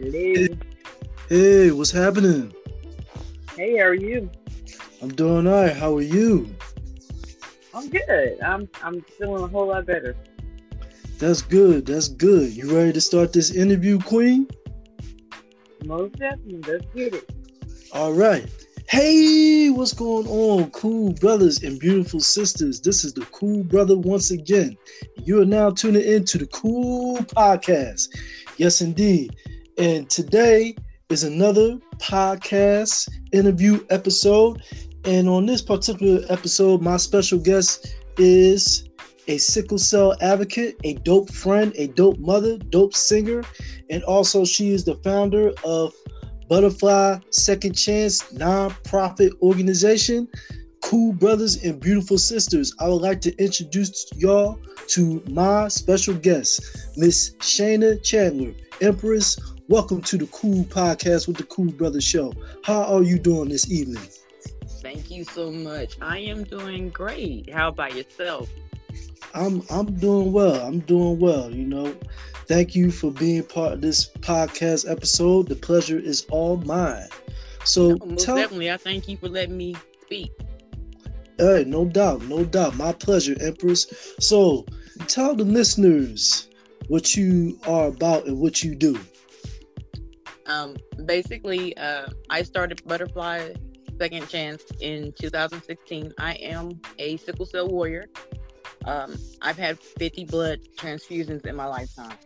Hello. Hey, what's happening? Hey, how are you? I'm doing all right. How are you? I'm good. I'm I'm feeling a whole lot better. That's good. That's good. You ready to start this interview, Queen? Most definitely. Let's get it. All right. Hey, what's going on, cool brothers and beautiful sisters? This is the Cool Brother once again. You are now tuning in to the Cool Podcast. Yes, indeed. And today is another podcast interview episode. And on this particular episode, my special guest is a sickle cell advocate, a dope friend, a dope mother, dope singer, and also she is the founder of Butterfly Second Chance nonprofit organization. Cool brothers and beautiful sisters, I would like to introduce y'all to my special guest, Miss Shayna Chandler, Empress. Welcome to the Cool Podcast with the Cool Brothers Show. How are you doing this evening? Thank you so much. I am doing great. How about yourself? I'm I'm doing well. I'm doing well. You know, thank you for being part of this podcast episode. The pleasure is all mine. So Oh, most tell, definitely. I thank you for letting me speak. Hey, no doubt, no doubt. My pleasure, Empress. So tell the listeners what you are about and what you do. Um, basically, uh, I started Butterfly Second Chance in 2016. I am a sickle cell warrior. Um, I've had 50 blood transfusions in my lifetime.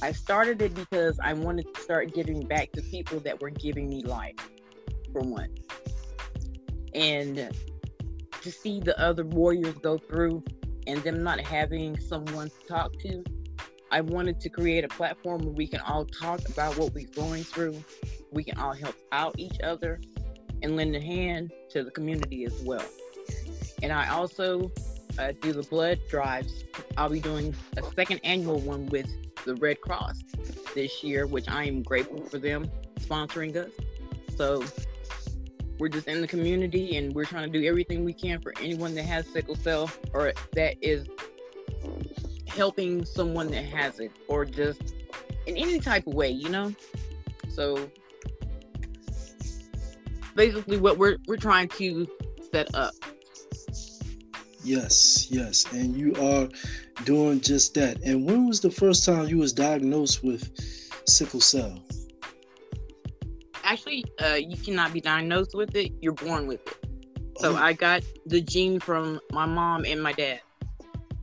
I started it because I wanted to start giving back to people that were giving me life, for one. And to see the other warriors go through and them not having someone to talk to, I wanted to create a platform where we can all talk about what we're going through. We can all help out each other and lend a hand to the community as well. And I also uh, do the blood drives. I'll be doing a second annual one with the Red Cross this year, which I am grateful for them sponsoring us. So we're just in the community and we're trying to do everything we can for anyone that has sickle cell or that is helping someone that has it or just in any type of way, you know? So basically what we're we're trying to set up. Yes, yes, and you are doing just that. And when was the first time you was diagnosed with sickle cell? Actually, uh, you cannot be diagnosed with it, you're born with it. So Oh, I got the gene from my mom and my dad.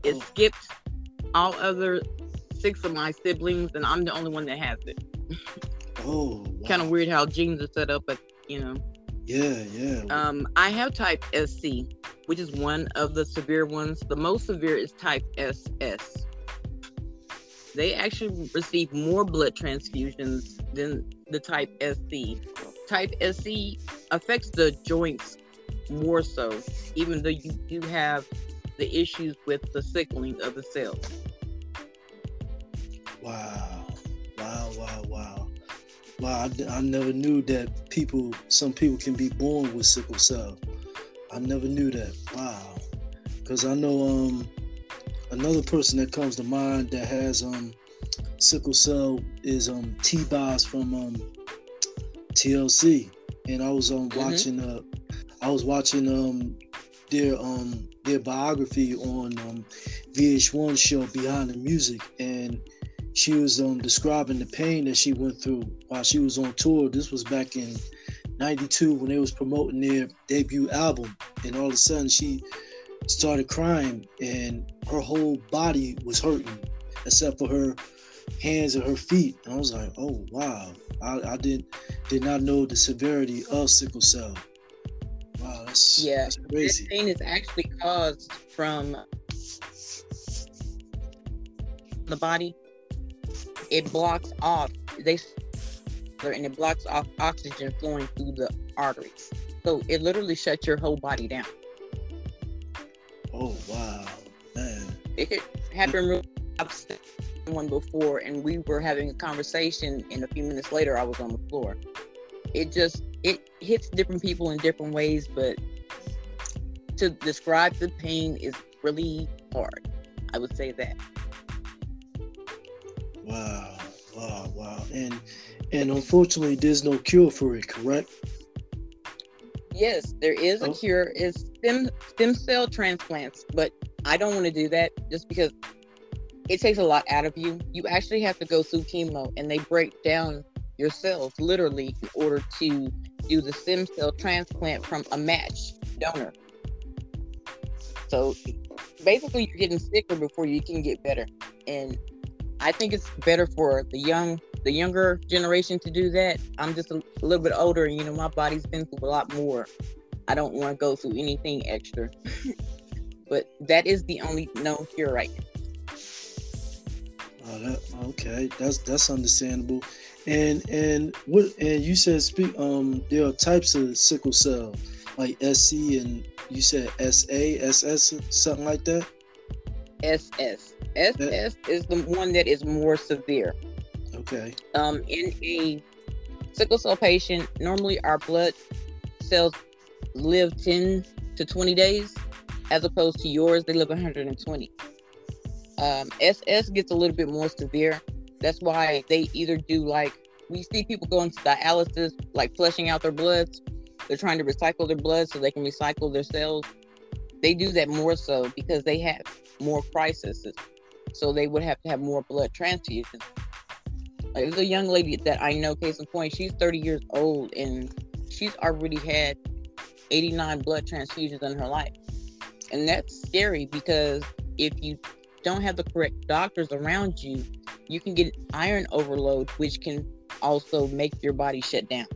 It Oh. skipped all other six of my siblings, and I'm the only one that has it. oh, wow. Kind of weird how genes are set up, but you know. Yeah, yeah. Um, I have type SC, which is one of the severe ones. The most severe is type SS. They actually receive more blood transfusions than the type SC. Type SC affects the joints more so, even though you do have the issues with the sickling of the cells. Wow, wow, wow, wow, wow! I, I never knew that people, some people can be born with sickle cell. I never knew that. Wow, because I know um another person that comes to mind that has um sickle cell is um T Boz from um TLC, and I was um Mhm. watching uh I was watching um their um their biography on um VH1 show Behind the Music, and she was um describing the pain that she went through while she was on tour. This was back in '92 when they was promoting their debut album, and all of a sudden she started crying, and her whole body was hurting except for her hands and her feet. And I was like, oh wow, I, I did did not know the severity of sickle cell. Wow, that's Yeah, that's This crazy. pain is actually caused from the body. It blocks off they and it blocks off oxygen flowing through the arteries. So it literally shuts your whole body down. Oh wow, man. It happened real I've seen one before and we were having a conversation and a few minutes later I was on the floor. It just it hits different people in different ways, but to describe the pain is really hard. I would say that. Wow, wow, wow. And And unfortunately, there's no cure for it, correct? Yes, there is a Oh. cure. It's stem stem cell transplants, but I don't want to do that just because it takes a lot out of you. You actually have to go through chemo, and they break down your cells literally in order to do the stem cell transplant from a match donor. So basically, you're getting sicker before you can get better, and I think it's better for the young, the younger generation to do that. I'm just a, little bit older, and you know, my body's been through a lot more. I don't want to go through anything extra. but that is the only known cure right. Oh, okay, that's that's understandable. And and what and you said speak um there are types of sickle cell like SC and you said SA, SS, something like that. SS. SS is the one that is more severe. Okay. Um, in a sickle cell patient, normally our blood cells live 10 to 20 days, as opposed to yours, they live 120. Um, SS gets a little bit more severe. That's why they either do like we see people going to dialysis, like flushing out their bloods. They're trying to recycle their blood so they can recycle their cells. They do that more so because they have more crises. So they would have to have more blood transfusions. Like, there's a young lady that I know, case in point, she's 30 years old and she's already had 89 blood transfusions in her life. And that's scary because if you don't have the correct doctors around you, you can get iron overload, which can also make your body shut down.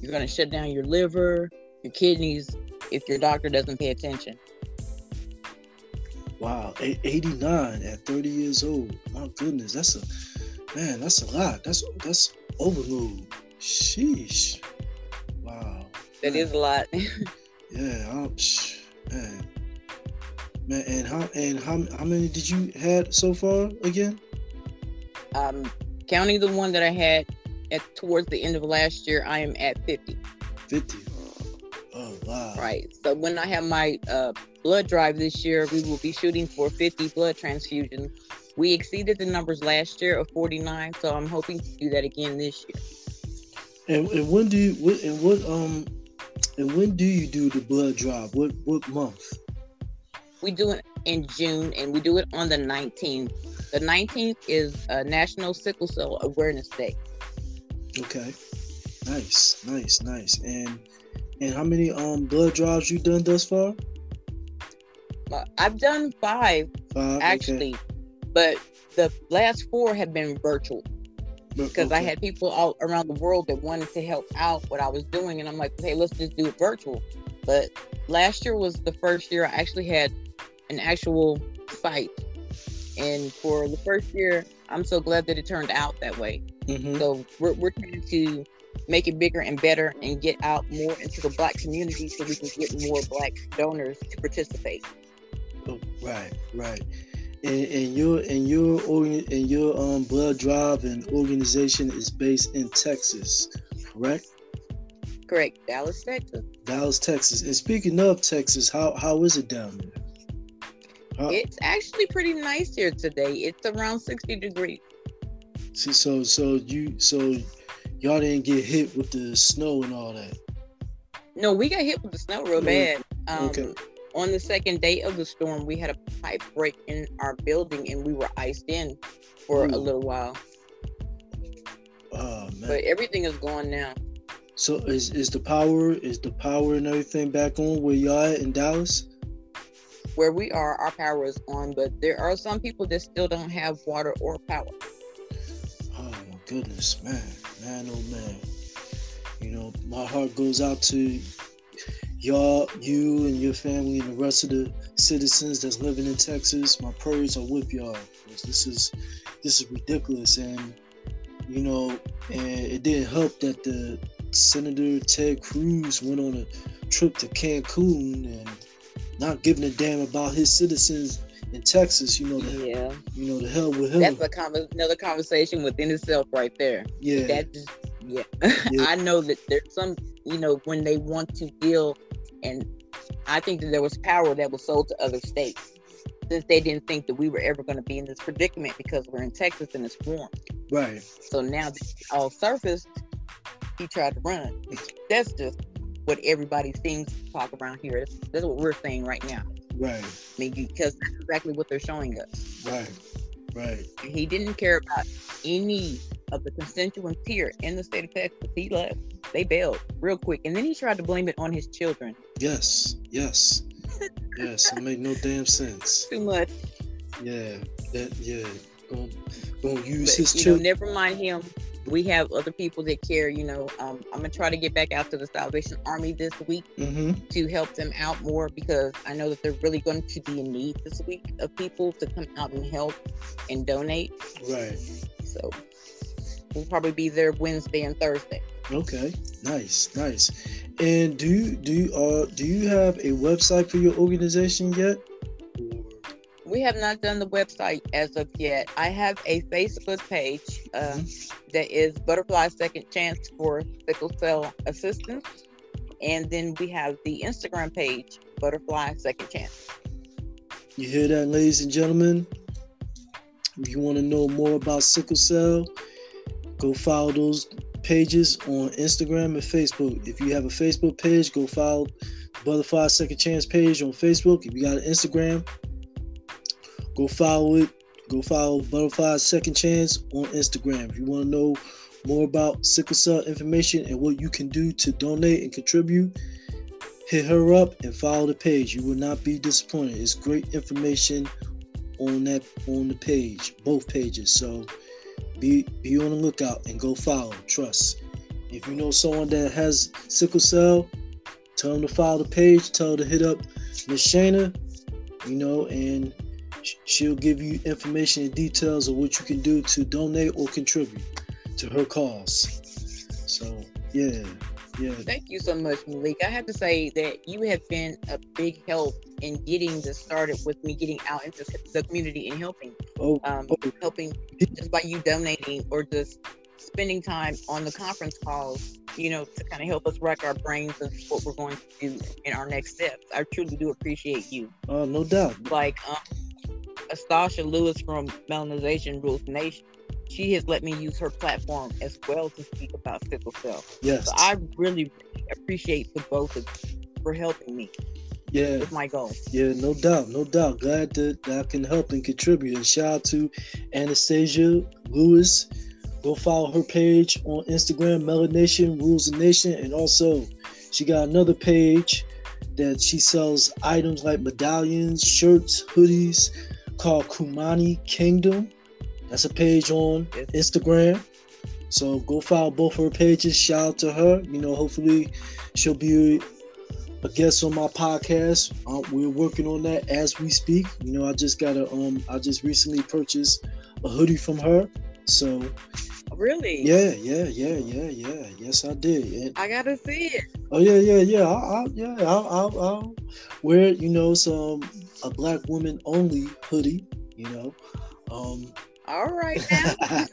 You're going to shut down your liver, your kidneys, if your doctor doesn't pay attention. Wow, 89 at 30 years old. My goodness, that's a man. That's a lot. That's that's overload. Sheesh. Wow. That man. is a lot. Yeah. I'm, man. Man, and how and how how many did you had so far again? Um, counting the one that I had at towards the end of last year, I am at 50. 50. Oh wow. Right. So when I have my uh, blood drive this year, we will be shooting for 50 blood transfusions. We exceeded the numbers last year of 49, so I'm hoping to do that again this year. And, and when do you what and what um and when do you do the blood drive? What what month? We do it in June, and we do it on the 19th. The 19th is uh, National Sickle Cell Awareness Day. Okay. Nice, nice, nice. And and how many um blood drives you done thus far? Uh, I've done five Five. okay. actually, but the last four have been virtual. because I had people all around the world that wanted to help out what I was doing, and I'm like, hey, let's just do it virtual. But last year was the first year I actually had an actual fight. and for the first year, I'm so glad that it turned out that way. Mhm. So we're we're trying to make it bigger and better and get out more into the black community so we can get more black donors to participate. Oh, right, right. And, and your and your and your um blood drive and organization is based in Texas, correct? Correct, Dallas, Texas. Dallas, Texas. And speaking of Texas, how how is it down there? It's actually pretty nice here today. It's around 60 degrees. so so so you so y'all didn't get hit with the snow and all that. No, we got hit with the snow real bad. Um, okay. On the second day of the storm, we had a pipe break in our building and we were iced in for a little while. Oh man. But everything is gone now. So is is the power is the power and everything back on where y'all at in Dallas? Where we are, our power is on, but there are some people that still don't have water or power. Oh my goodness, man, man, oh man. You know, my heart goes out to y'all, you and your family and the rest of the citizens that's living in Texas. My prayers are with y'all. This is this is ridiculous, and you know, and it didn't help that the Senator Ted Cruz went on a trip to Cancun and not giving a damn about his citizens in Texas. You know, the, Yeah, you know the hell with him. that's a con- another conversation within itself right there. yeah, That just, yeah. Yeah. I know that there's some, you know, when they want to deal, and I think that there was power that was sold to other states since they didn't think that we were ever going to be in this predicament because we're in Texas and it's warm. Right. So now that all surfaced, he tried to run. That's just what everybody seems to talk around here. That's, that's what we're saying right now. Right. I mean, because that's exactly what they're showing us. Right. Right. He didn't care about any of the constituents here in the state of Texas. He left. They bailed real quick, and then he tried to blame it on his children. Yes. Yes. yes. It made no damn sense. Too much. Yeah. That. Yeah. Gonna, gonna use But, his know, children. never mind him. We have other people that care. You know, um, I'm gonna try to get back out to the Salvation Army this week Mm-hmm. to help them out more because I know that they're really going to be in need this week of people to come out and help and donate. Right. So we'll probably be there Wednesday and Thursday. Okay. Nice. Nice. And do you do you uh do you have a website for your organization yet? We have not done the website as of yet. I have a Facebook page uh, that is Butterfly Second Chance for Sickle Cell Assistance. And then we have the Instagram page, Butterfly Second Chance. You hear that, ladies and gentlemen? If you want to know more about sickle cell, go follow those pages on Instagram and Facebook. If you have a Facebook page, go follow Butterfly Second Chance page on Facebook. If you got an Instagram, go follow it. Go follow Butterfly Second Chance on Instagram. If you want to know more about sickle cell information and what you can do to donate and contribute, hit her up and follow the page. You will not be disappointed. It's great information on that on the page, both pages. So be be on the lookout and go follow. Trust. If you know someone that has sickle cell, tell them to follow the page. Tell them to hit up Miss Shayna, you know, and she'll give you information and details of what you can do to donate or contribute to her cause. So yeah, yeah, Thank you so much, Malik. I have to say that you have been a big help in getting this started with me getting out into the community and helping. oh, Um, oh, helping just by you donating or just spending time on the conference calls, you know, to kind of help us rack our brains of what we're going to do in our next steps. I truly do appreciate you. uh, no doubt. Like um Astasha Lewis from Melanization Rules Nation. She has let me use her platform as well to speak about sickle cell. Yes. So I really appreciate the both of you for helping me yeah. with my goal. Yeah, no doubt, no doubt. Glad that, that I can help and contribute. And shout out to Anastasia Lewis. Go follow her page on Instagram, Melanation Rules the Nation. And also, she got another page that she sells items like medallions, shirts, hoodies called Kumani Kingdom. That's a page on Instagram. So go follow both her pages. Shout out to her. You know, hopefully she'll be a guest on my podcast. Uh, we're working on that as we speak. You know, I just got a um, I just recently purchased a hoodie from her. So Really? yeah, yeah, yeah, yeah, yeah. Yes, I did. I gotta see it. oh yeah, yeah, yeah. I'll, I'll yeah, I'll, I'll, I'll wear it. You know, some a black woman only hoodie. You know, um, All right now.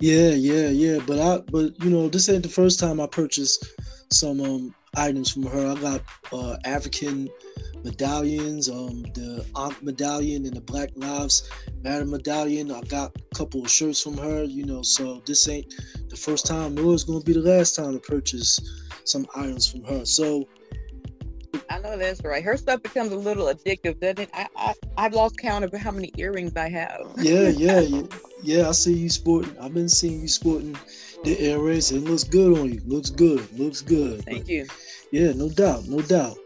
yeah, yeah, yeah. But I, but you know, this ain't the first time I purchased some um items from her. I got uh African medallions, um the Ankh medallion and the Black Lives Matter medallion. I got a couple of shirts from her. You know, so this ain't the first time, nor is gonna be the last time to purchase some items from her. So I know that's right. Her stuff becomes a little addictive, doesn't it? I, I I've lost count of how many earrings I have. yeah, yeah, yeah, yeah. I see you sporting. I've been seeing you sporting the air race. It looks good on you. Looks good. Looks good. Thank you. Yeah, no doubt, no doubt.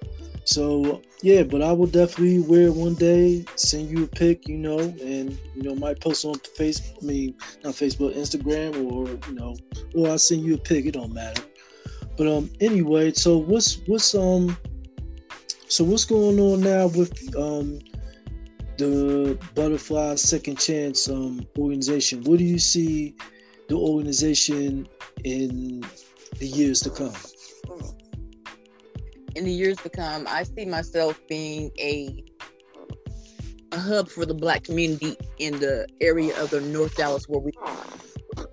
So yeah, but I will definitely wear it one day. Send you a pic, you know, and you know might post on Facebook. I mean, not Facebook, Instagram, or you know, or I'll send you a pic. It don't matter. But um, anyway, so what's what's um, so what's going on now with um the Butterfly Second Chance um organization? What do you see the organization in the years to come? In the years to come, I see myself being a a hub for the black community in the area of the North Dallas where we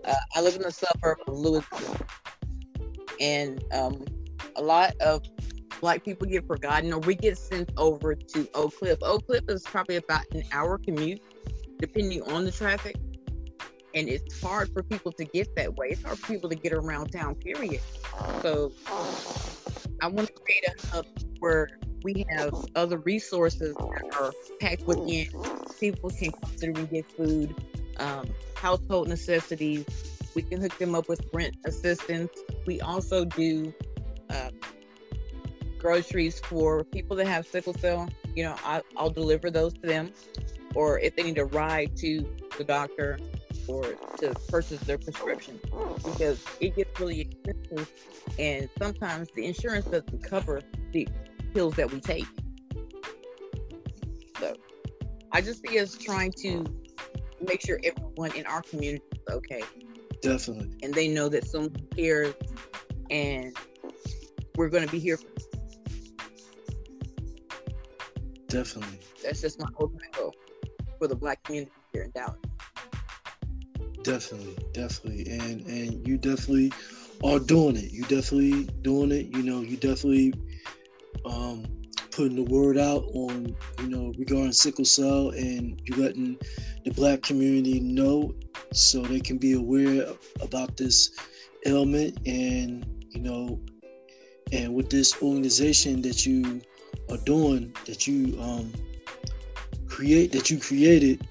uh, I live in the suburb of Lewisville. And um, a lot of black people get forgotten or we get sent over to Oak Cliff. Oak Cliff is probably about an hour commute, depending on the traffic. and it's hard for people to get that way. It's hard for people to get around town, period. So I want to create a hub where we have other resources that are packed within. People can come through and get food, um, household necessities. We can hook them up with rent assistance. We also do uh, groceries for people that have sickle cell. You know, I, I'll deliver those to them, or if they need a ride to the doctor or to purchase their prescription, because it gets really expensive, and sometimes the insurance doesn't cover the pills that we take. So, I just see us trying to make sure everyone in our community is okay. Definitely. And they know that someone cares and we're going to be here for Definitely. That's just my ultimate goal for the black community here in Dallas. Definitely, definitely. And and you definitely are doing it. You definitely doing it. You know, you definitely um putting the word out on, you know, regarding sickle cell and you letting the black community know so they can be aware about this ailment and, you know, and with this organization that you are doing, that you um create that you created,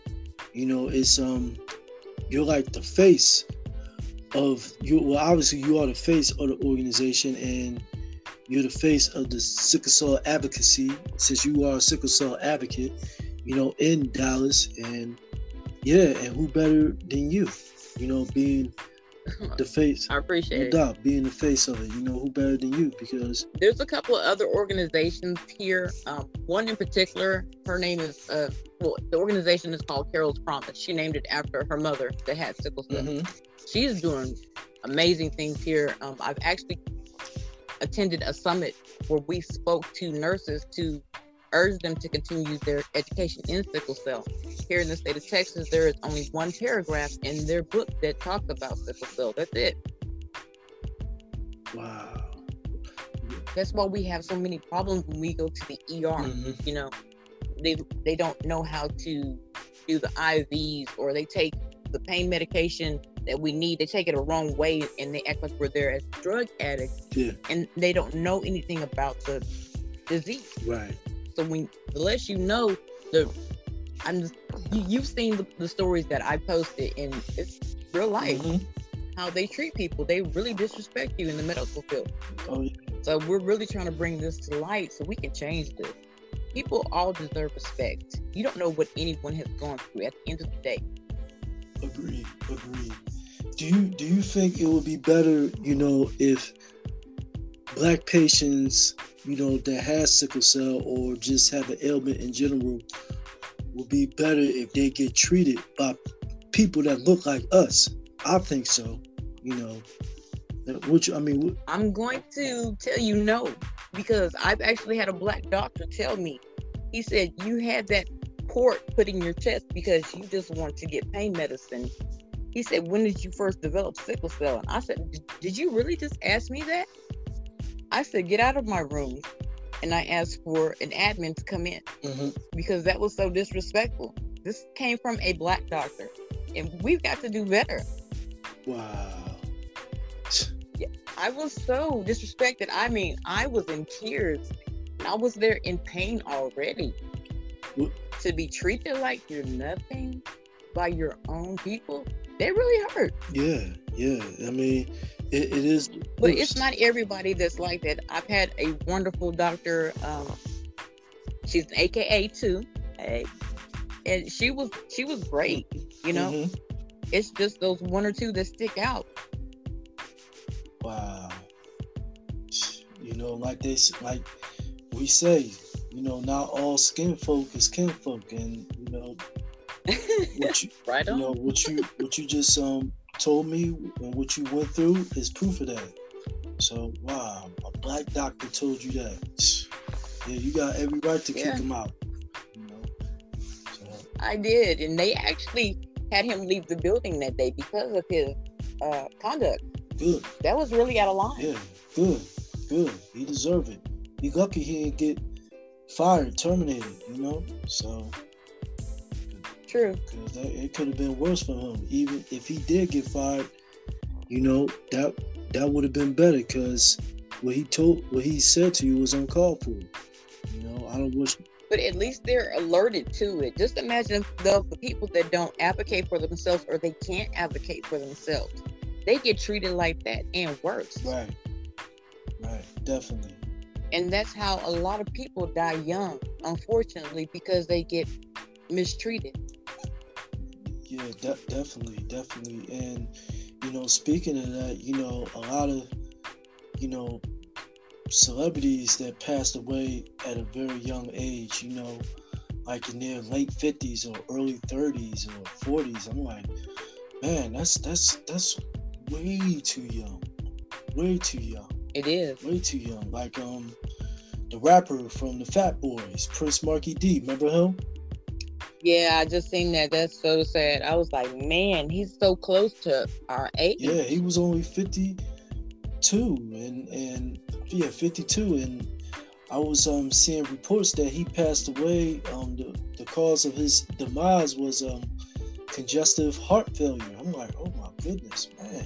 you know, it's um you're like the face of you well obviously you are the face of the organization and you're the face of the sickle cell advocacy since you are a sickle cell advocate, you know, in Dallas. And yeah, and who better than you, you know, being the face. I appreciate no it. doubt, being the face of it. You know, who better than you? Because There's a couple of other organizations here. Um, one in particular, her name is, uh, well, the organization is called Carol's Promise. She named it after her mother that had sickle cell. mhm, She's doing amazing things here. Um, I've actually attended a summit where we spoke to nurses to urge them to continue their education in sickle cell. Here in the state of Texas, there is only one paragraph in their book that talks about sickle cell. That's it. wow. That's why we have so many problems when we go to the ER. Mhm, You know, they they don't know how to do the IVs or they take the pain medication that we need. They take it a wrong way and they act like we're there as drug addicts Yeah, and they don't know anything about the disease. right. So when the less you know, the I'm just, you, you've seen the, the stories that I posted and it's real life Mhm. how they treat people. They really disrespect you in the medical field. Oh, yeah. So we're really trying to bring this to light so we can change this. People all deserve respect. You don't know what anyone has gone through at the end of the day. Agreed. Agreed. Do you do you think it would be better, you know, if black patients, you know, that has sickle cell or just have an ailment in general, will be better if they get treated by people that look like us? I think so. You know, which I mean, I'm going to tell you no because I've actually had a black doctor tell me. He said you had that port put in your chest because you just want to get pain medicine. He said, "When did you first develop sickle cell?" And I said, "Did- "Did you really just ask me that?" I said, "Get out of my room," and I asked for an admin to come in mhm. because that was so disrespectful. This came from a black doctor, and we've got to do better. wow. Yeah, I was so disrespected. I mean, I was in tears. I was there in pain already. Wh- To be treated like you're nothing by your own people, that really hurt. Yeah, yeah. I mean, it, it is. But it's not everybody that's like that. I've had a wonderful doctor. Um, she's an AKA too, and she was she was great. You know, Mhm. it's just those one or two that stick out. Wow. You know, like they like we say, you know, not all skin folk is kin folk, and you know what you, right you know what you what you just um told me and what you went through is proof of that. So wow, a black doctor told you that. Yeah, you got every right to Yeah. kick him out. You know. So I did, and they actually had him leave the building that day because of his uh, conduct. good. That was really out of line. Yeah, good, good. He deserved it. He lucky he didn't get fired, terminated. You know, so true. It could have been worse for him. Even if he did get fired, you know that that would have been better. Because what he told, what he said to you was uncalled for. You know, I don't wish. But at least they're alerted to it. Just imagine the, the people that don't advocate for themselves or they can't advocate for themselves. They get treated like that and worse. Right. Right. Definitely. And that's how a lot of people die young, unfortunately, because they get mistreated. Yeah, de- definitely, definitely. And you know, speaking of that, you know, a lot of you know celebrities that passed away at a very young age, you know, like in their late fifties or early thirties or forties. I'm like, man, that's that's that's way too young. Way too young. It is. Way too young. Like um the rapper from the Fat Boys, Prince Markie Dee. Remember him? Yeah, I just seen that. That's so sad. I was like, man, he's so close to our age. Yeah, he was only 52 and and yeah, 52 and I was um seeing reports that he passed away um the, the cause of his demise was um congestive heart failure. I'm like, "Oh my goodness, man."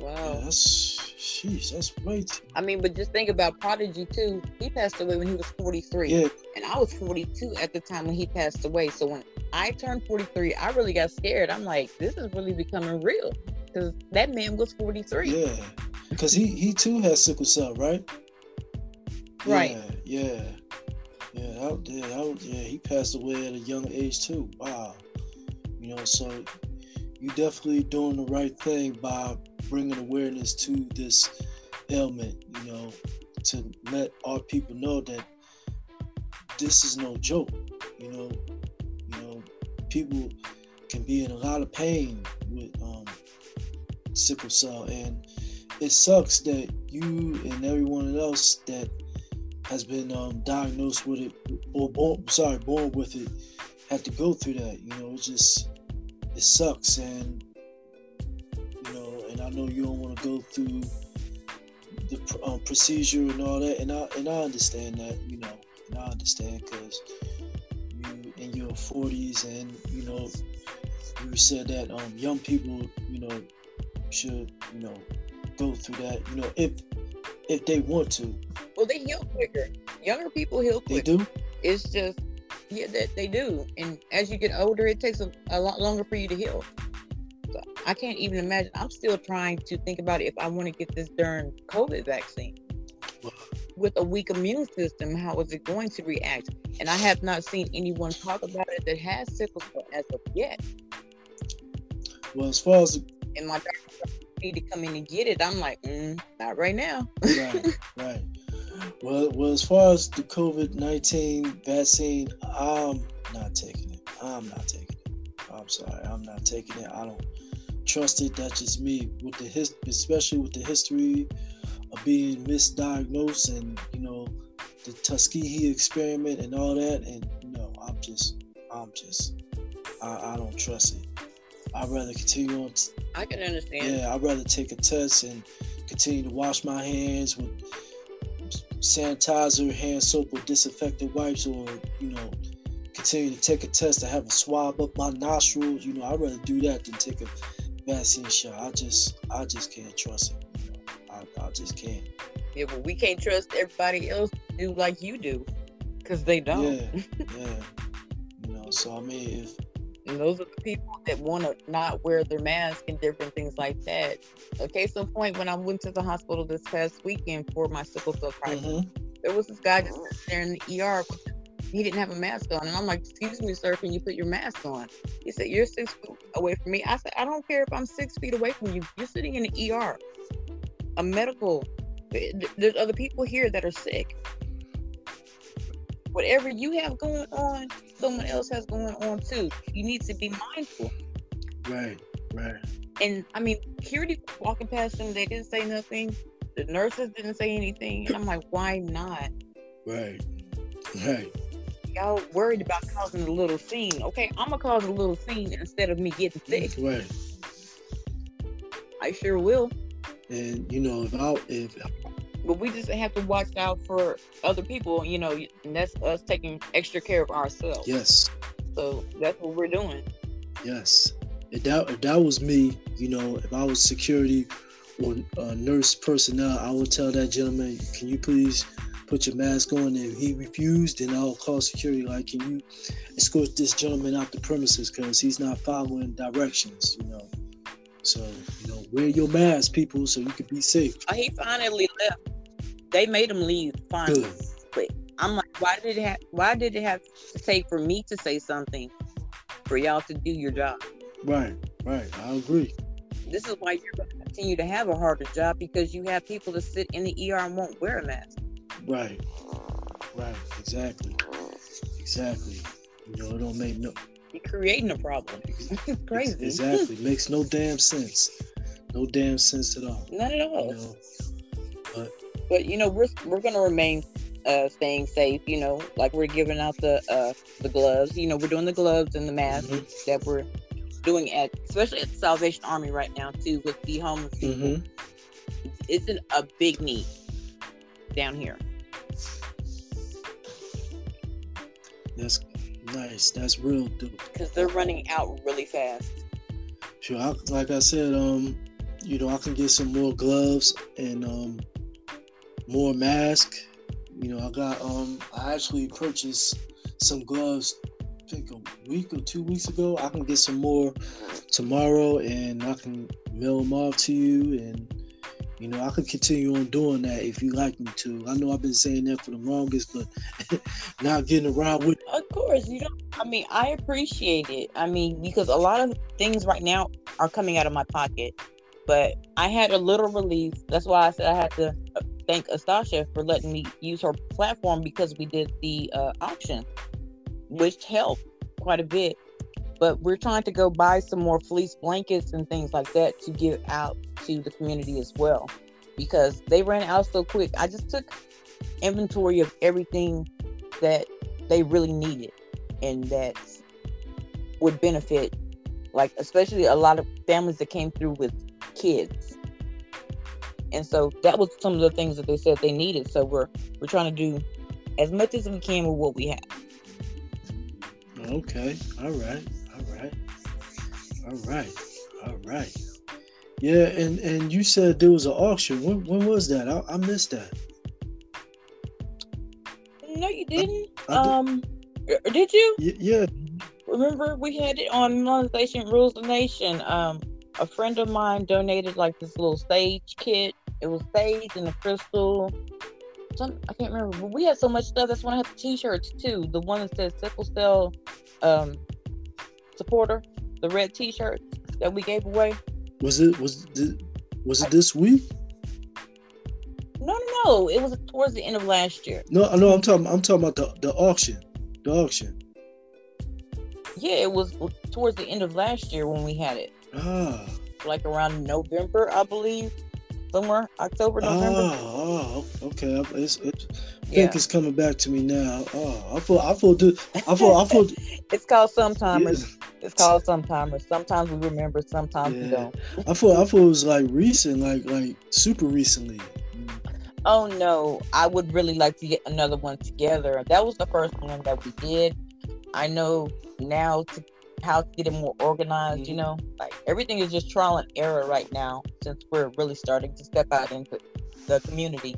Wow. Yeah, that's sheesh, that's way too. I mean, but just think about Prodigy too. He passed away when he was 43. Yeah, And I was 42 at the time when he passed away. So when I turned 43, I really got scared. I'm like, this is really becoming real. Because that man was 43. yeah. Because he he too has sickle cell, right? Right. Yeah, yeah. Yeah, yeah, that, was- yeah, he passed away at a young age too. Wow. You know, so you definitely doing the right thing by bringing awareness to this ailment, you know, to let our people know that this is no joke, you know. You know, people can be in a lot of pain with um, sickle cell and it sucks that you and everyone else that has been um, diagnosed with it or born, sorry, born with it, have to go through that. You know, it just it sucks, and and I know you don't want to go through the um, procedure and all that, and I and I understand that. You know, and I understand because you in your 40s, and you know, you said that um, young people, you know, should you know go through that. You know, if if they want to, Well, they heal quicker. Younger people heal quicker. they do. It's just, yeah, that they do. And as you get older, it takes a, a lot longer for you to heal. I can't even imagine. I'm still trying to think about if I want to get this darn COVID vaccine. With a weak immune system, how is it going to react? And I have not seen anyone talk about it that has sickle cell as of yet. Well, as far as And my doctor need to come in and get it. I'm like, mm, not right now. right, right. Well, well, as far as the COVID nineteen vaccine, I'm not taking it. I'm not taking it. I'm sorry, I'm not taking it. I don't trust it. That's just me. With the his, especially with the history of being misdiagnosed and you know the Tuskegee experiment and all that. And you know, I'm just, I'm just, I, I don't trust it. I'd rather continue on t- I can understand. yeah, I'd rather take a test and continue to wash my hands with sanitizer, hand soap, or disinfectant wipes, or you know, continue to take a test to have a swab up my nostrils. You know, I'd rather do that than take a shot. I just, I just can't trust it. You know, I, I just can't. Yeah, but we can't trust everybody else to do like you do, because they don't. Yeah, yeah. You know, so I mean, if And those are the people that want to not wear their mask and different things like that. Okay, in point, when I went to the hospital this past weekend for my sickle cell crisis, mhm, there was this guy just sitting there in the ER. He didn't have a mask on. And I'm like, excuse me, sir, can you put your mask on? He said, you're six feet away from me. I said, I don't care if I'm six feet away from you. You're sitting in the ER. A medical, there's other people here that are sick. Whatever you have going on, someone else has going on too. You need to be mindful. right, right, And I mean, security walking past them, they didn't say nothing. The nurses didn't say anything. And I'm like, why not? right, right. Y'all worried about causing a little scene. Okay, I'm gonna cause a little scene instead of me getting sick. Right. I sure will. And you know, if I if But we just have to watch out for other people, you know, and that's us taking extra care of ourselves. yes, So that's what we're doing. Yes. If that, if that was me, you know, if I was security or uh, nurse personnel, I would tell that gentleman, can you please put your mask on? And if he refused, then I'll call security. Like, can you escort this gentleman out the premises because he's not following directions, you know? So, you know, wear your mask, people, so you can be safe. Uh, he finally left. They made him leave finally. Good. But I'm like, why did it have? Why did it have to take for me to say something for y'all to do your job? Right, right. I agree. This is why you're going to continue to have a harder job because you have people to sit in the ER and won't wear a mask. Right, right. Exactly, exactly. You know, it don't make no you're creating a problem. It's crazy. Exactly. Makes no damn sense. No damn sense at all. Not at all. You know? But but you know, we're we're gonna remain uh, staying safe. You know, like we're giving out the uh, the gloves. You know, we're doing the gloves and the masks mm-hmm. that we're doing at, especially at the Salvation Army right now too, with the homeless people. Mm-hmm. It's an, a big need down here. That's Nice. That's real dope. Because they're running out really fast. Sure. I, like I said, um, you know, I can get some more gloves and um, more mask. You know, I got um, I actually purchased some gloves. I think a week or two weeks ago. I can get some more tomorrow, and I can mail them off to you and you know, I could continue on doing that if you like me to. I know I've been saying that for the longest, but not getting around with. Of course, you don't. I mean, I appreciate it. I mean, because a lot of things right now are coming out of my pocket, but I had a little relief. That's why I said I had to uh, thank Astasha for letting me use her platform because we did the uh, auction, which helped quite a bit but we're trying to go buy some more fleece blankets and things like that to give out to the community as well because they ran out so quick. I just took inventory of everything that they really needed and that would benefit like especially a lot of families that came through with kids. And so that was some of the things that they said they needed. So we're we're trying to do as much as we can with what we have. Okay. All right. All right. All right. Yeah, and and you said there was an auction. When when was that? I, I missed that. No, you didn't. I, I um, did. did you? Y- yeah. Remember, we had it on Monetization Rules the Nation. Um, a friend of mine donated like this little sage kit. It was sage and a crystal. Some I can't remember, but we had so much stuff. That's when I had the T-shirts too. The one that says sickle cell um, supporter, the red T-shirts that we gave away. Was it was it was it this week? No, no, no. It was towards the end of last year. No, no. I'm talking. I'm talking about the, the auction. The auction. Yeah, it was towards the end of last year when we had it. Ah. Like around November, I believe. Somewhere October, November. Oh, oh okay. It's, it's, I think yeah. it's coming back to me now. Oh, I feel, I feel, I feel, I feel. it's called sometimers. Yeah. It's called sometimers. Sometimes we remember, sometimes yeah. we don't. I feel, I feel it was like recent, like like super recently. Oh no, I would really like to get another one together. That was the first one that we did. I know now to how to get it more organized. Mm-hmm. You know, like everything is just trial and error right now since we're really starting to step out into the community.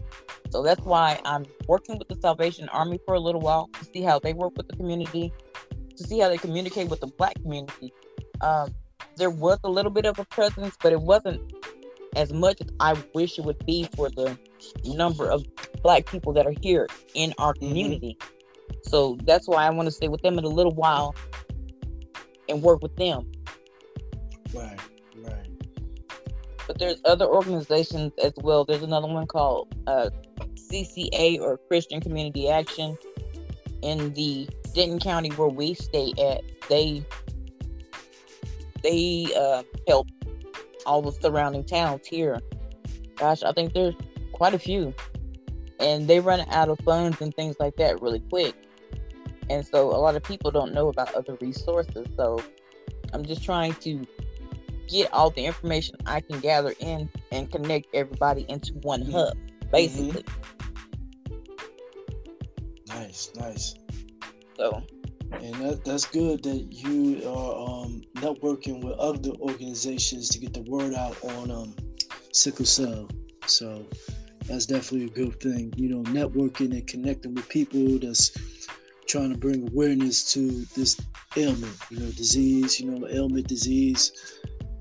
So that's why I'm working with the Salvation Army for a little while to see how they work with the community, to see how they communicate with the Black community. Um, there was a little bit of a presence, but it wasn't as much as I wish it would be for the number of Black people that are here in our mm-hmm. community. Mm-hmm. So that's why I want to stay with them in a little while and work with them. Right, right. But there's other organizations as well. There's another one called uh, CCA or Christian Community Action in the Denton County where we stay at. They they uh, help all the surrounding towns here. Gosh, I think there's quite a few, and they run out of funds and things like that really quick. And so a lot of people don't know about other resources. So I'm just trying to get all the information I can gather in and connect everybody into one mm-hmm. hub, basically. Mm-hmm. Nice, nice. So and that, that's good that you are um, networking with other organizations to get the word out on um, sickle cell. So that's definitely a good thing. You know, networking and connecting with people that's trying to bring awareness to this ailment, you know, disease, you know, ailment, disease.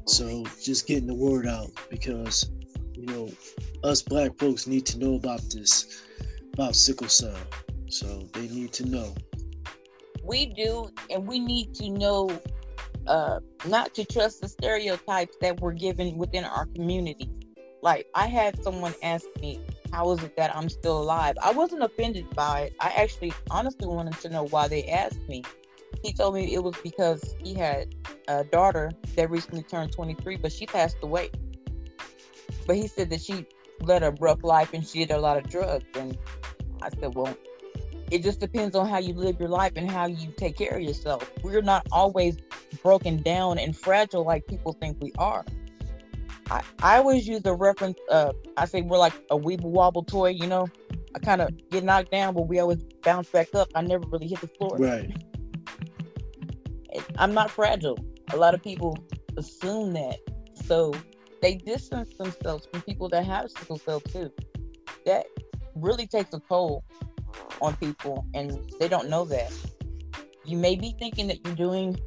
So just getting the word out because, you know, us black folks need to know about this, about sickle cell. So they need to know. We do, and we need to know uh, not to trust the stereotypes that we're given within our community. Like I had someone ask me, "How is it that I'm still alive?" I wasn't offended by it. I actually, honestly, wanted to know why they asked me. He told me it was because he had a daughter that recently turned 23, but she passed away. But he said that she led a rough life and she did a lot of drugs. And I said, well, it just depends on how you live your life and how you take care of yourself. We're not always broken down and fragile like people think we are. I, I always use the reference, uh, I say we're like a weeble wobble toy, you know? I kind of get knocked down, but we always bounce back up. I never really hit the floor. Right. I'm not fragile. A lot of people assume that. So they distance themselves from people that have sickle cell too. That really takes a toll on people and they don't know that. You may be thinking that you're doing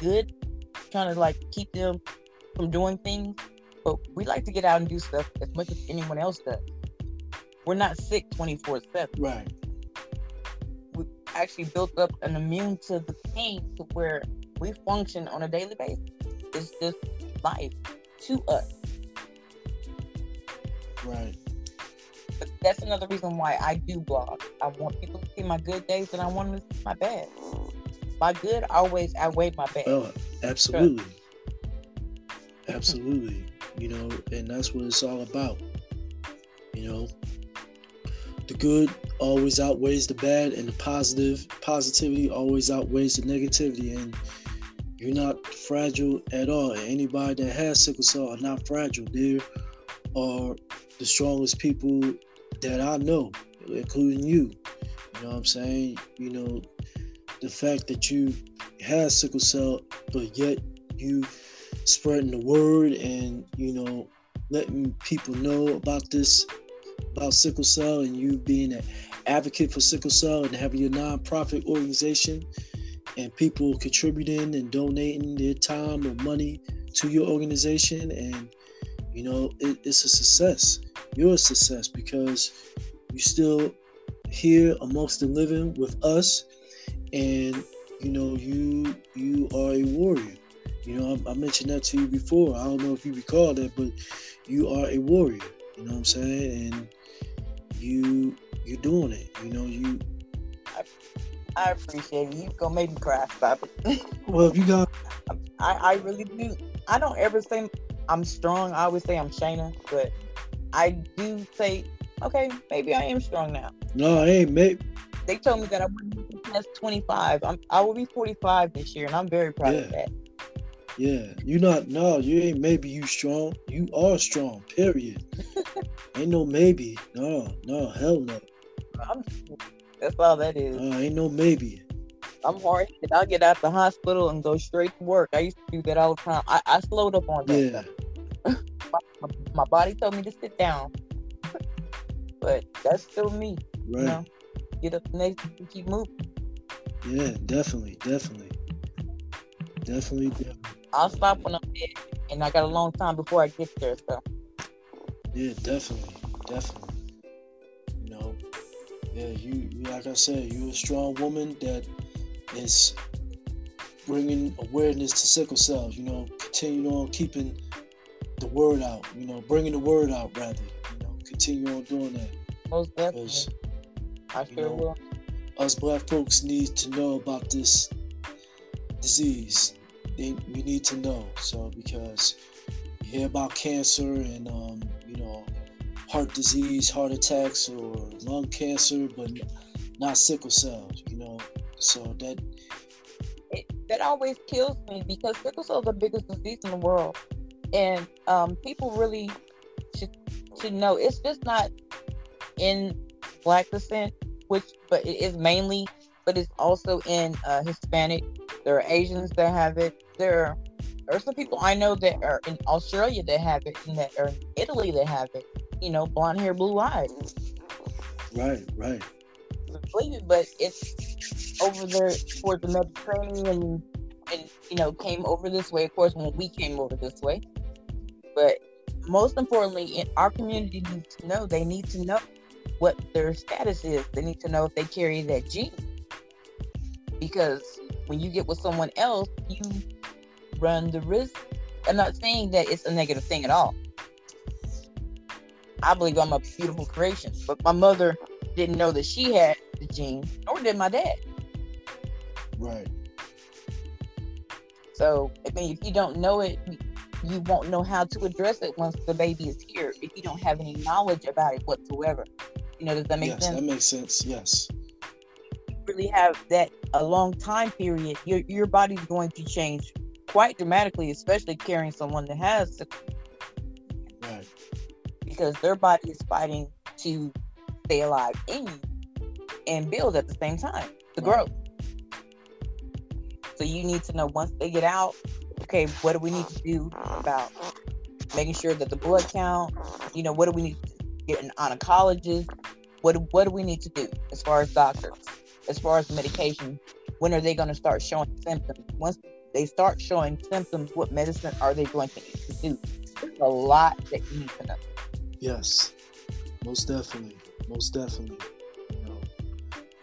good, trying to like keep them from doing things, but we like to get out and do stuff as much as anyone else does. We're not sick 24 7. Right. We actually built up an immune to the pain to where we function on a daily basis. It's just life to us. Right. But that's another reason why I do blog. I want people to see my good days and I want them to see my bad. My good always outweigh my bad. Oh, absolutely. Absolutely. You know, and that's what it's all about. You know, the good always outweighs the bad and the positive positivity always outweighs the negativity and you're not fragile at all. and Anybody that has sickle cell are not fragile. They are the strongest people that I know, including you. You know what I'm saying? You know, the fact that you have sickle cell, but yet you spreading the word and, you know, letting people know about this, about sickle cell, and you being an advocate for sickle cell and having your nonprofit organization and people contributing and donating their time or money to your organization. And you know it, it's a success. You're a success because you're still here amongst the living with us and you know you you are a warrior you know I, I mentioned that to you before i don't know if you recall that but you are a warrior you know what i'm saying and you you're doing it you know you I appreciate it. You gonna make me cry. It. well, if you got, I, I really do. I don't ever say I'm strong. I always say I'm Shayna, but I do say, okay, maybe I am strong now. No, I ain't. Maybe they told me that I wouldn't past 25. I'm, I will be 45 this year, and I'm very proud yeah. of that. Yeah, you not. No, you ain't. Maybe you strong. You are strong. Period. ain't no maybe. No, no, hell no. I'm that's all that is. Ain't no maybe. I'm hard. I'll get out the hospital and go straight to work. I used to do that all the time. I, I slowed up on that. Yeah. my, my, body told me to sit down, but that's still me. Right. You know, get up next and keep moving. Yeah, definitely, definitely, definitely, definitely. I'll stop when I'm dead, and I got a long time before I get there. So. Yeah, definitely, definitely. You know, yeah, you, like I said, you're a strong woman that is bringing awareness to sickle cells. You know, continue on keeping the word out. You know, bringing the word out rather. You know, continue on doing that. Most definitely. I sure know, will. Us black folks need to know about this disease. They, we need to know. So because you hear about cancer and um, you know heart disease, heart attacks, or lung cancer, but not sickle cell. You know, so that it, that always kills me because sickle cell is the biggest disease in the world, and um, people really should should know it's just not in black descent, which but it is mainly but it's also in uh, Hispanic. There are Asians that have it. There are, there are some people I know that are in Australia that have it, and that are in Italy that have it. You know, blonde hair, blue eyes. Right, right. Believe it, but it's over there towards the Mediterranean, and, and you know, came over this way. Of course, when we came over this way, but most importantly, in our community needs to know. They need to know what their status is. They need to know if they carry that gene. Because when you get with someone else, you run the risk. I'm not saying that it's a negative thing at all. I believe I'm a beautiful creation, but my mother didn't know that she had the gene, nor did my dad. Right. So, I mean, if you don't know it, you won't know how to address it once the baby is here if you don't have any knowledge about it whatsoever. You know, does that make yes, sense? that makes sense. Yes. Have that a long time period, your your body's going to change quite dramatically, especially carrying someone that has right. because their body is fighting to stay alive in you and build at the same time to Right. grow. So you need to know once they get out, okay, what do we need to do about making sure that the blood count, you know, what do we need to get an oncologist? What what do we need to do as far as doctors, as far as medication? When are they going to start showing symptoms? Once they start showing symptoms, what medicine are they going to do? There's a lot that you need to know. Yes. Most definitely. Most definitely. You know,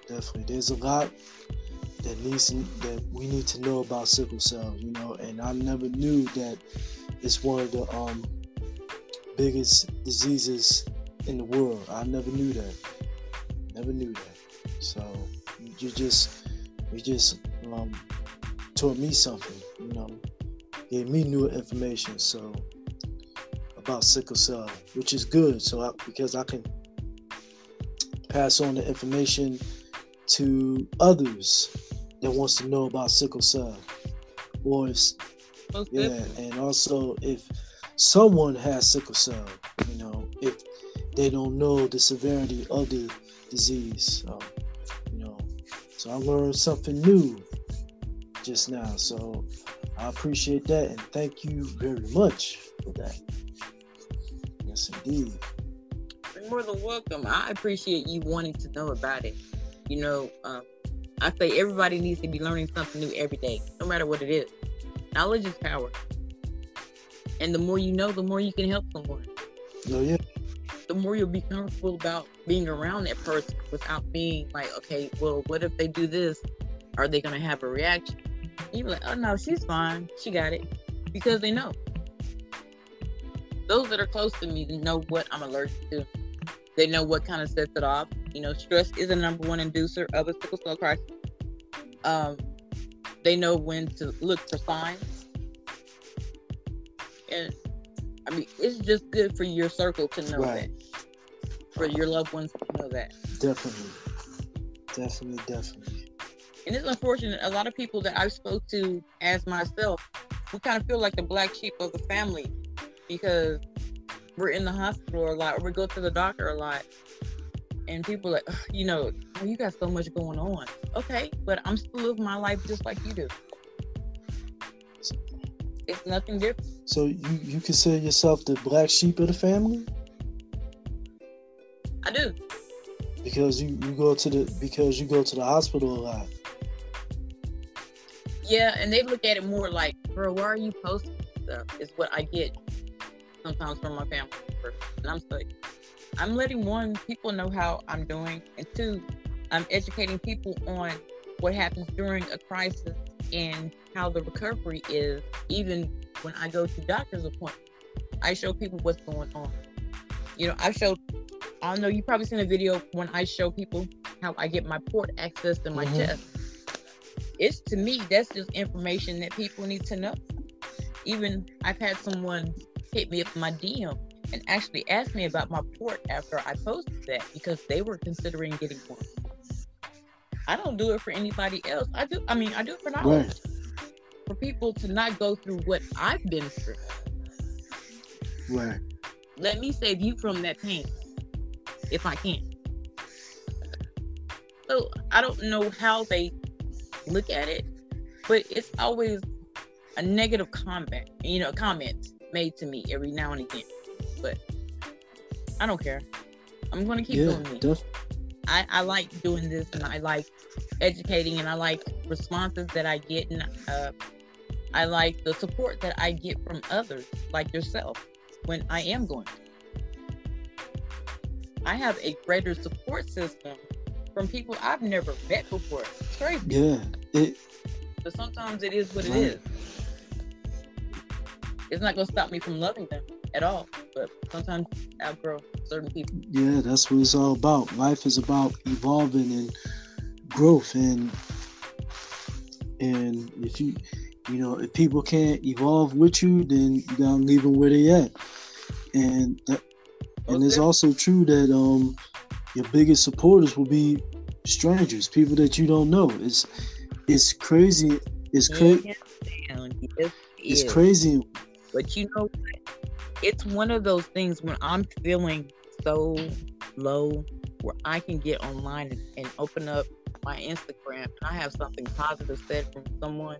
definitely. There's a lot that needs that we need to know about sickle cell. You know, and I never knew that it's one of the um biggest diseases in the world. I never knew that. Never knew that. So you just you just um taught me something. You know, gave me new information. So about sickle cell, which is good. So I, because I can pass on the information to others that wants to know about sickle cell, or if Most yeah, and also if someone has sickle cell, you know, if they don't know the severity of the disease, so, you know, so I learned something new just now. So I appreciate that and thank you very much for that. Yes, indeed. You're more than welcome. I appreciate you wanting to know about it. You know, um, I say everybody needs to be learning something new every day, no matter what it is. Knowledge is power. And the more you know, the more you can help someone. No, yeah, The more you'll be comfortable about being around that person without being like, okay, well, what if they do this? Are they to have a reaction? You're like, oh no, she's fine. She got it. Because they know. Those that are close to me know what I'm allergic to. They know what kind of sets it off. You know, stress is a number one inducer of a sickle cell crisis. Um, they know when to look for signs. And I mean, it's just good for your circle to know Right. that. For your loved ones to know that. definitely. Definitely, definitely. And it's unfortunate. A lot of people that I spoke to as myself, we kind of feel like the black sheep of the family because we're in the hospital a lot or we go to the doctor a lot. And people are like, you know, oh, you got so much going on. Okay, but I'm still living my life just like you do. It's nothing different. So you, you consider yourself the black sheep of the family? I do. Because you, you go to the because you go to the hospital a lot. Yeah, and they look at it more like, bro, why are you posting stuff? Is what I get sometimes from my family. And I'm like, I'm letting one, people know how I'm doing, and two, I'm educating people on what happens during a crisis and how the recovery is, even when I go to doctor's appointments. I show people what's going on. You know, I showed, I don't know, you probably seen a video when I show people how I get my port access to my Mhm. chest. It's to me, that's just information that people need to know. Even I've had someone hit me up my DM and actually ask me about my port after I posted that because they were considering getting one. I don't do it for anybody else. I do. I mean, I do it for knowledge. Right. For people to not go through what I've been through. Right. Let me save you from that pain, if I can. So I don't know how they look at it, but it's always a negative comment, you know, comment made to me every now and again. But I don't care. I'm gonna keep Yeah, doing me. def- I, I like doing this and I like educating and I like responses that I get and uh, I like the support that I get from others like yourself when I am going. I have a greater support system from people I've never met before. It's crazy. yeah. It But sometimes it is what it Right. is. It's not gonna stop me from loving them at all. But sometimes outgrow certain people. yeah, that's what it's all about. Life is about evolving and growth and and if you you know if people can't evolve with you then you gotta leave them where they at and that, and it's also true that um your biggest supporters will be strangers people that you don't know it's it's crazy it's crazy Yes, ma'am. Yes, it's crazy But you know, what? It's one of those things when I'm feeling so low where I can get online and, and open up my Instagram and I have something positive said from someone,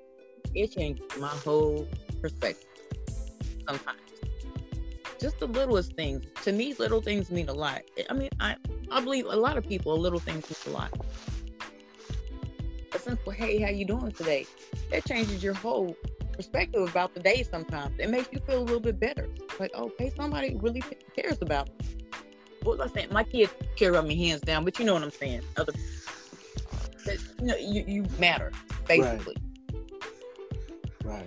it changes my whole perspective sometimes. Just the littlest things. To me, little things mean a lot. I mean, I, I believe a lot of people, little things mean a lot. A simple, hey, how you doing today? That changes your whole perspective about the day sometimes. It makes you feel a little bit better. Like, oh, okay, somebody really cares about me. What was I saying? My kids care about me hands down, but you know what I'm saying. Other that, you know, you, you matter, basically. right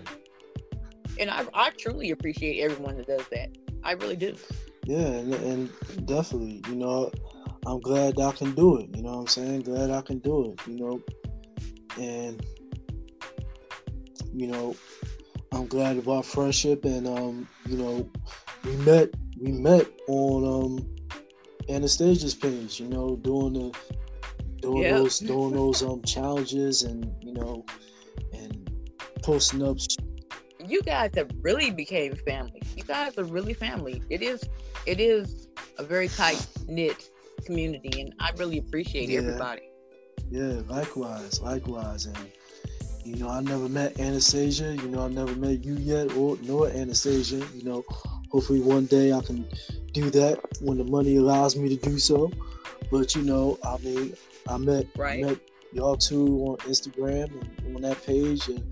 And I, I truly appreciate everyone that does that. I really do. yeah and, and definitely you know i'm glad i can do it you know what i'm saying glad i can do it you know and you know i'm glad of our friendship and um you know we met we met on um anastasia's page you know doing the doing Yep. those doing those um challenges and you know and posting up You guys have really became family. You guys are really family. It is it is a very tight knit community and I really appreciate Yeah. everybody. Yeah, likewise, likewise. And you know, I never met Anastasia. You know, I never met you yet, or nor Anastasia. You know, hopefully one day I can do that when the money allows me to do so. But you know, I mean, I met Right. met y'all two on Instagram and on that page, and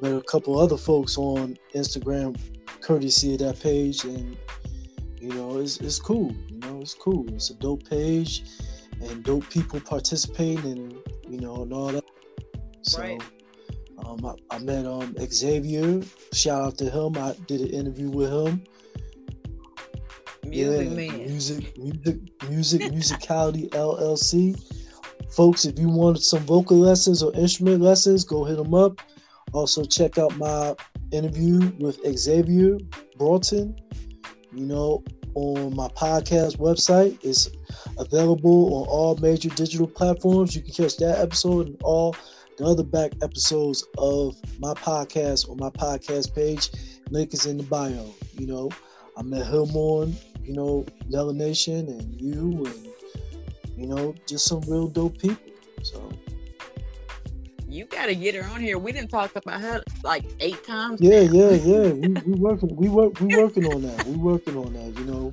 met a couple other folks on Instagram, courtesy of that page, and you know, it's it's cool. You know, it's cool. It's a dope page and dope people participating and you know and all that. So Right. Um, I, I met um Xavier. Shout out to him. I did an interview with him. Music yeah, man. Music, music, music, musicality LLC. Folks, if you wanted some vocal lessons or instrument lessons, go hit them up. Also, check out my interview with Xavier Broughton. You know, on my podcast website. It's available on all major digital platforms. You can catch that episode and all the other back episodes of my podcast or my podcast page. Link is in the bio. You know, I met him on, you know, Nella Nation and you and you know, just some real dope people. So You gotta get her on here. We didn't talk about her like eight times. yeah, now. yeah, yeah. We we working we work we working on that. We working on that, you know.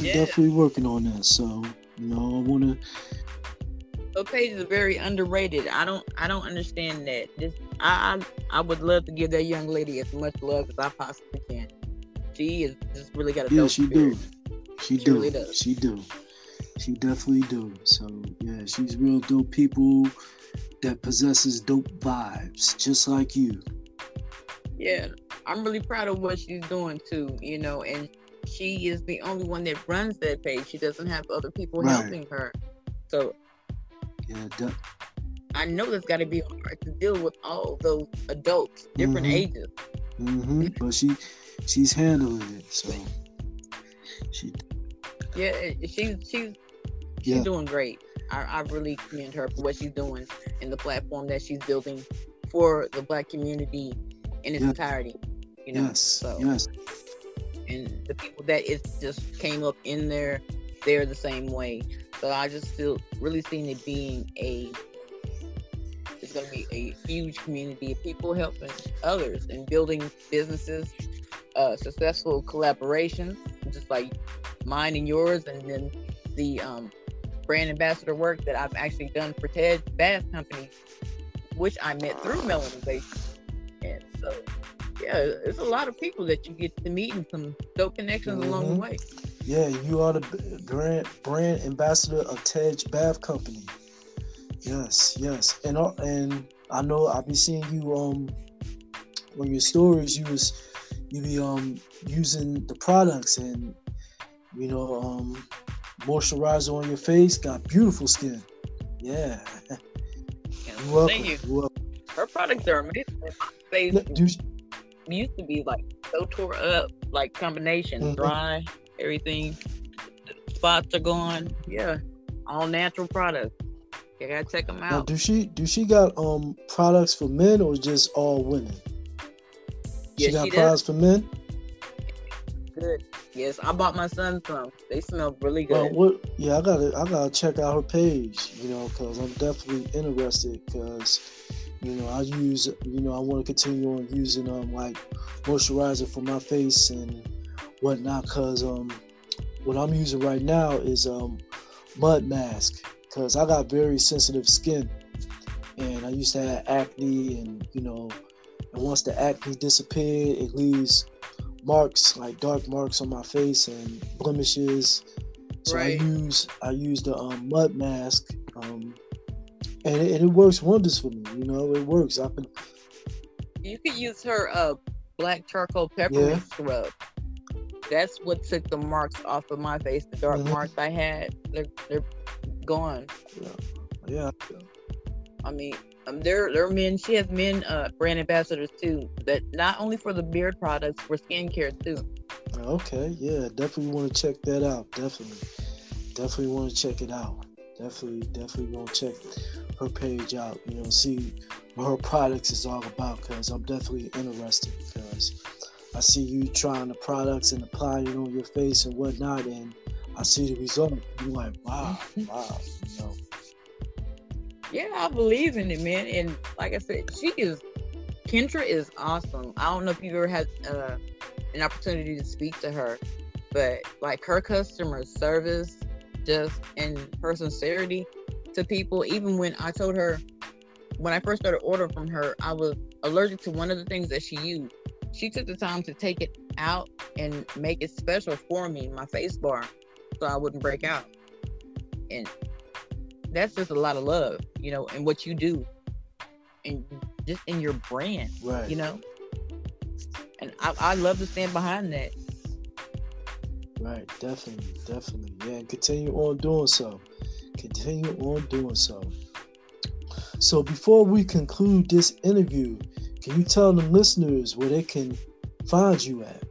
We Yeah. definitely working on that. So, you know, I wanna Her page is very underrated. I don't I don't understand that. This I I, I would love to give that young lady as much love as I possibly can. She is just really got a Yeah, she spirit. do. She She do. really does. She do. She definitely do. So yeah, she's real dope people that possesses dope vibes, just like you. Yeah, I'm really proud of what she's doing too. You know, and she is the only one that runs that page. She doesn't have other people Right. helping her. So Yeah, I know it's got to be hard to deal with all those adults, different Mhm. ages. hmm But she she's handling it. So she Yeah, she's she's she's yeah. doing great. I, I really commend her for what she's doing and the platform that she's building for the black community in its Yeah. entirety. You know, yes. so Yes. and the people that it just came up in there, they're the same way. So I just feel really seeing it being a it's going to be a huge community of people helping others and building businesses, uh, successful collaborations, just like mine and yours, and then the um, brand ambassador work that I've actually done for Ted Bath Company, which I met through Melanin Base. And so, yeah, it's a lot of people that you get to meet and some dope connections mm-hmm. along the mm-hmm. way. Yeah, you are the brand brand ambassador of Tej Bath Company. Yes, yes, and uh, and I know I've been seeing you um on your stories. You was you be um using the products and you know um moisturizer on your face. Got beautiful skin. Yeah. You're welcome. Thank you. Her products are amazing. face used to be like so tore up, like combination, mm-hmm. dry everything. Spots are gone. Yeah, all natural products. You gotta check them out. Now, do she do she got um products for men or just all women? She yes, got she products for men. Good. Yes, I bought my son some. They smell really good. Well, what, yeah, I gotta I gotta check out her page. You know, because I'm definitely interested. Because you know I use you know I want to continue on using um like moisturizer for my face and whatnot because um, what I'm using right now is um, mud mask because I got very sensitive skin and I used to have acne and you know and once the acne disappeared it leaves marks like dark marks on my face and blemishes so right. I use I use the um, mud mask um, and, it, and it works wonders for me you know it works I can you could use her uh black charcoal peppermint yeah. scrub that's what took the marks off of my face. The dark mm-hmm. marks I had, they're they're gone. Yeah. yeah. I mean, um, there there are men. She has men uh, brand ambassadors too. That not only for the beard products, for skincare too. Okay, yeah, definitely want to check that out. Definitely, definitely want to check it out. Definitely, definitely want to check her page out. You know, see what her products is all about. Cause I'm definitely interested. Cause I see you trying the products and applying it on your face and whatnot, and I see the result. You're like, wow, wow, you know. Yeah, I believe in it, man. And like I said, she is Kendra is awesome. I don't know if you ever had uh, an opportunity to speak to her, but like her customer service, just and her sincerity to people. Even when I told her when I first started ordering from her, I was allergic to one of the things that she used she took the time to take it out and make it special for me, my face bar, so I wouldn't break out. And that's just a lot of love, you know, and what you do, and just in your brand, right. you know. And I, I love to stand behind that. Right, definitely, definitely, yeah. Continue on doing so. Continue on doing so. So before we conclude this interview, can you tell the listeners where they can find you at?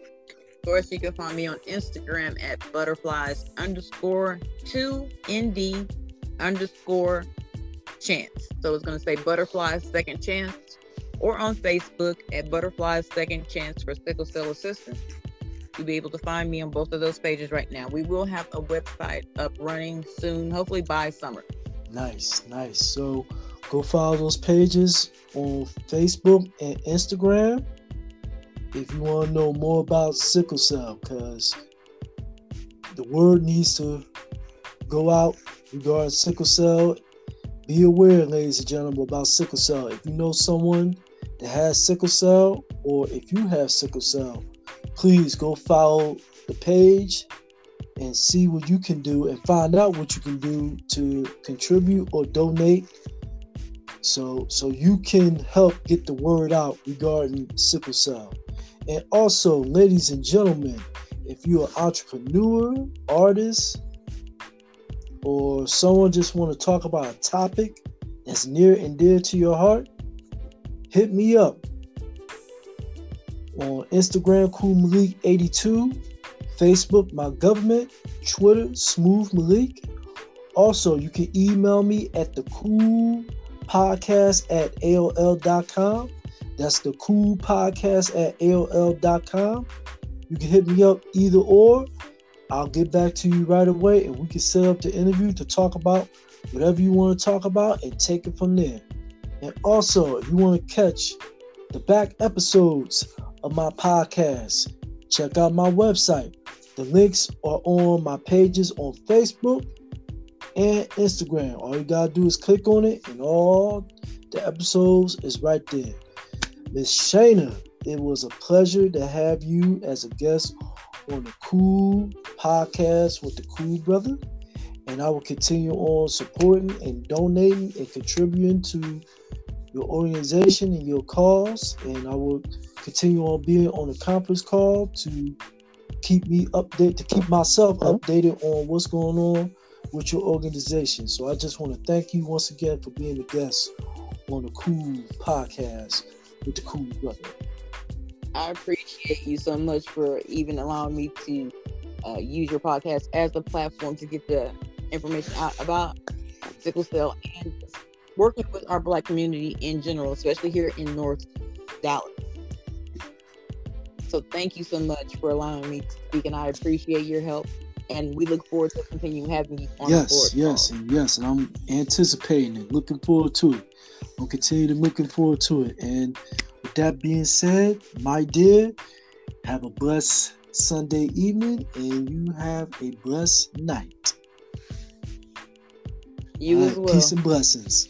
Of course, you can find me on Instagram at butterflies underscore two nd underscore chance. So it's going to say butterflies second chance, or on Facebook at butterflies second chance for sickle cell assistance. You'll be able to find me on both of those pages right now. We will have a website up running soon, hopefully by summer. Nice, nice. So Go follow those pages on Facebook and Instagram if you want to know more about sickle cell because the word needs to go out regarding sickle cell. Be aware, ladies and gentlemen, about sickle cell. If you know someone that has sickle cell or if you have sickle cell, please go follow the page and see what you can do and find out what you can do to contribute or donate so so you can help get the word out regarding sickle cell. And also, ladies and gentlemen, if you're an entrepreneur, artist, or someone just want to talk about a topic that's near and dear to your heart, hit me up on Instagram, Cool Malik 82, Facebook, my government, Twitter, Smooth Malik. Also, you can email me at the cool podcast at AOL.com. That's the cool podcast at AOL.com. You can hit me up either or. I'll get back to you right away and we can set up the interview to talk about whatever you want to talk about and take it from there. And also, if you want to catch the back episodes of my podcast, check out my website. The links are on my pages on Facebook and Instagram. All you gotta do is click on it, and all the episodes is right there. Miss Shayna, it was a pleasure to have you as a guest on the Cool Podcast with the Cool Brother. And I will continue on supporting and donating and contributing to your organization and your cause. And I will continue on being on the conference call to keep me updated, to keep myself updated on what's going on with your organization. So I just want to thank you once again for being a guest on the Cool Podcast with the Cool Brother. I appreciate you so much for even allowing me to uh, use your podcast as a platform to get the information out about sickle cell and working with our black community in general, especially here in North Dallas. So thank you so much for allowing me to speak, and I appreciate your help. And we look forward to continuing having you on yes, board. Yes, and yes, and I'm anticipating it, looking forward to it. I'm continuing looking forward to it. And with that being said, my dear, have a blessed Sunday evening, and you have a blessed night. You as well. Peace and blessings.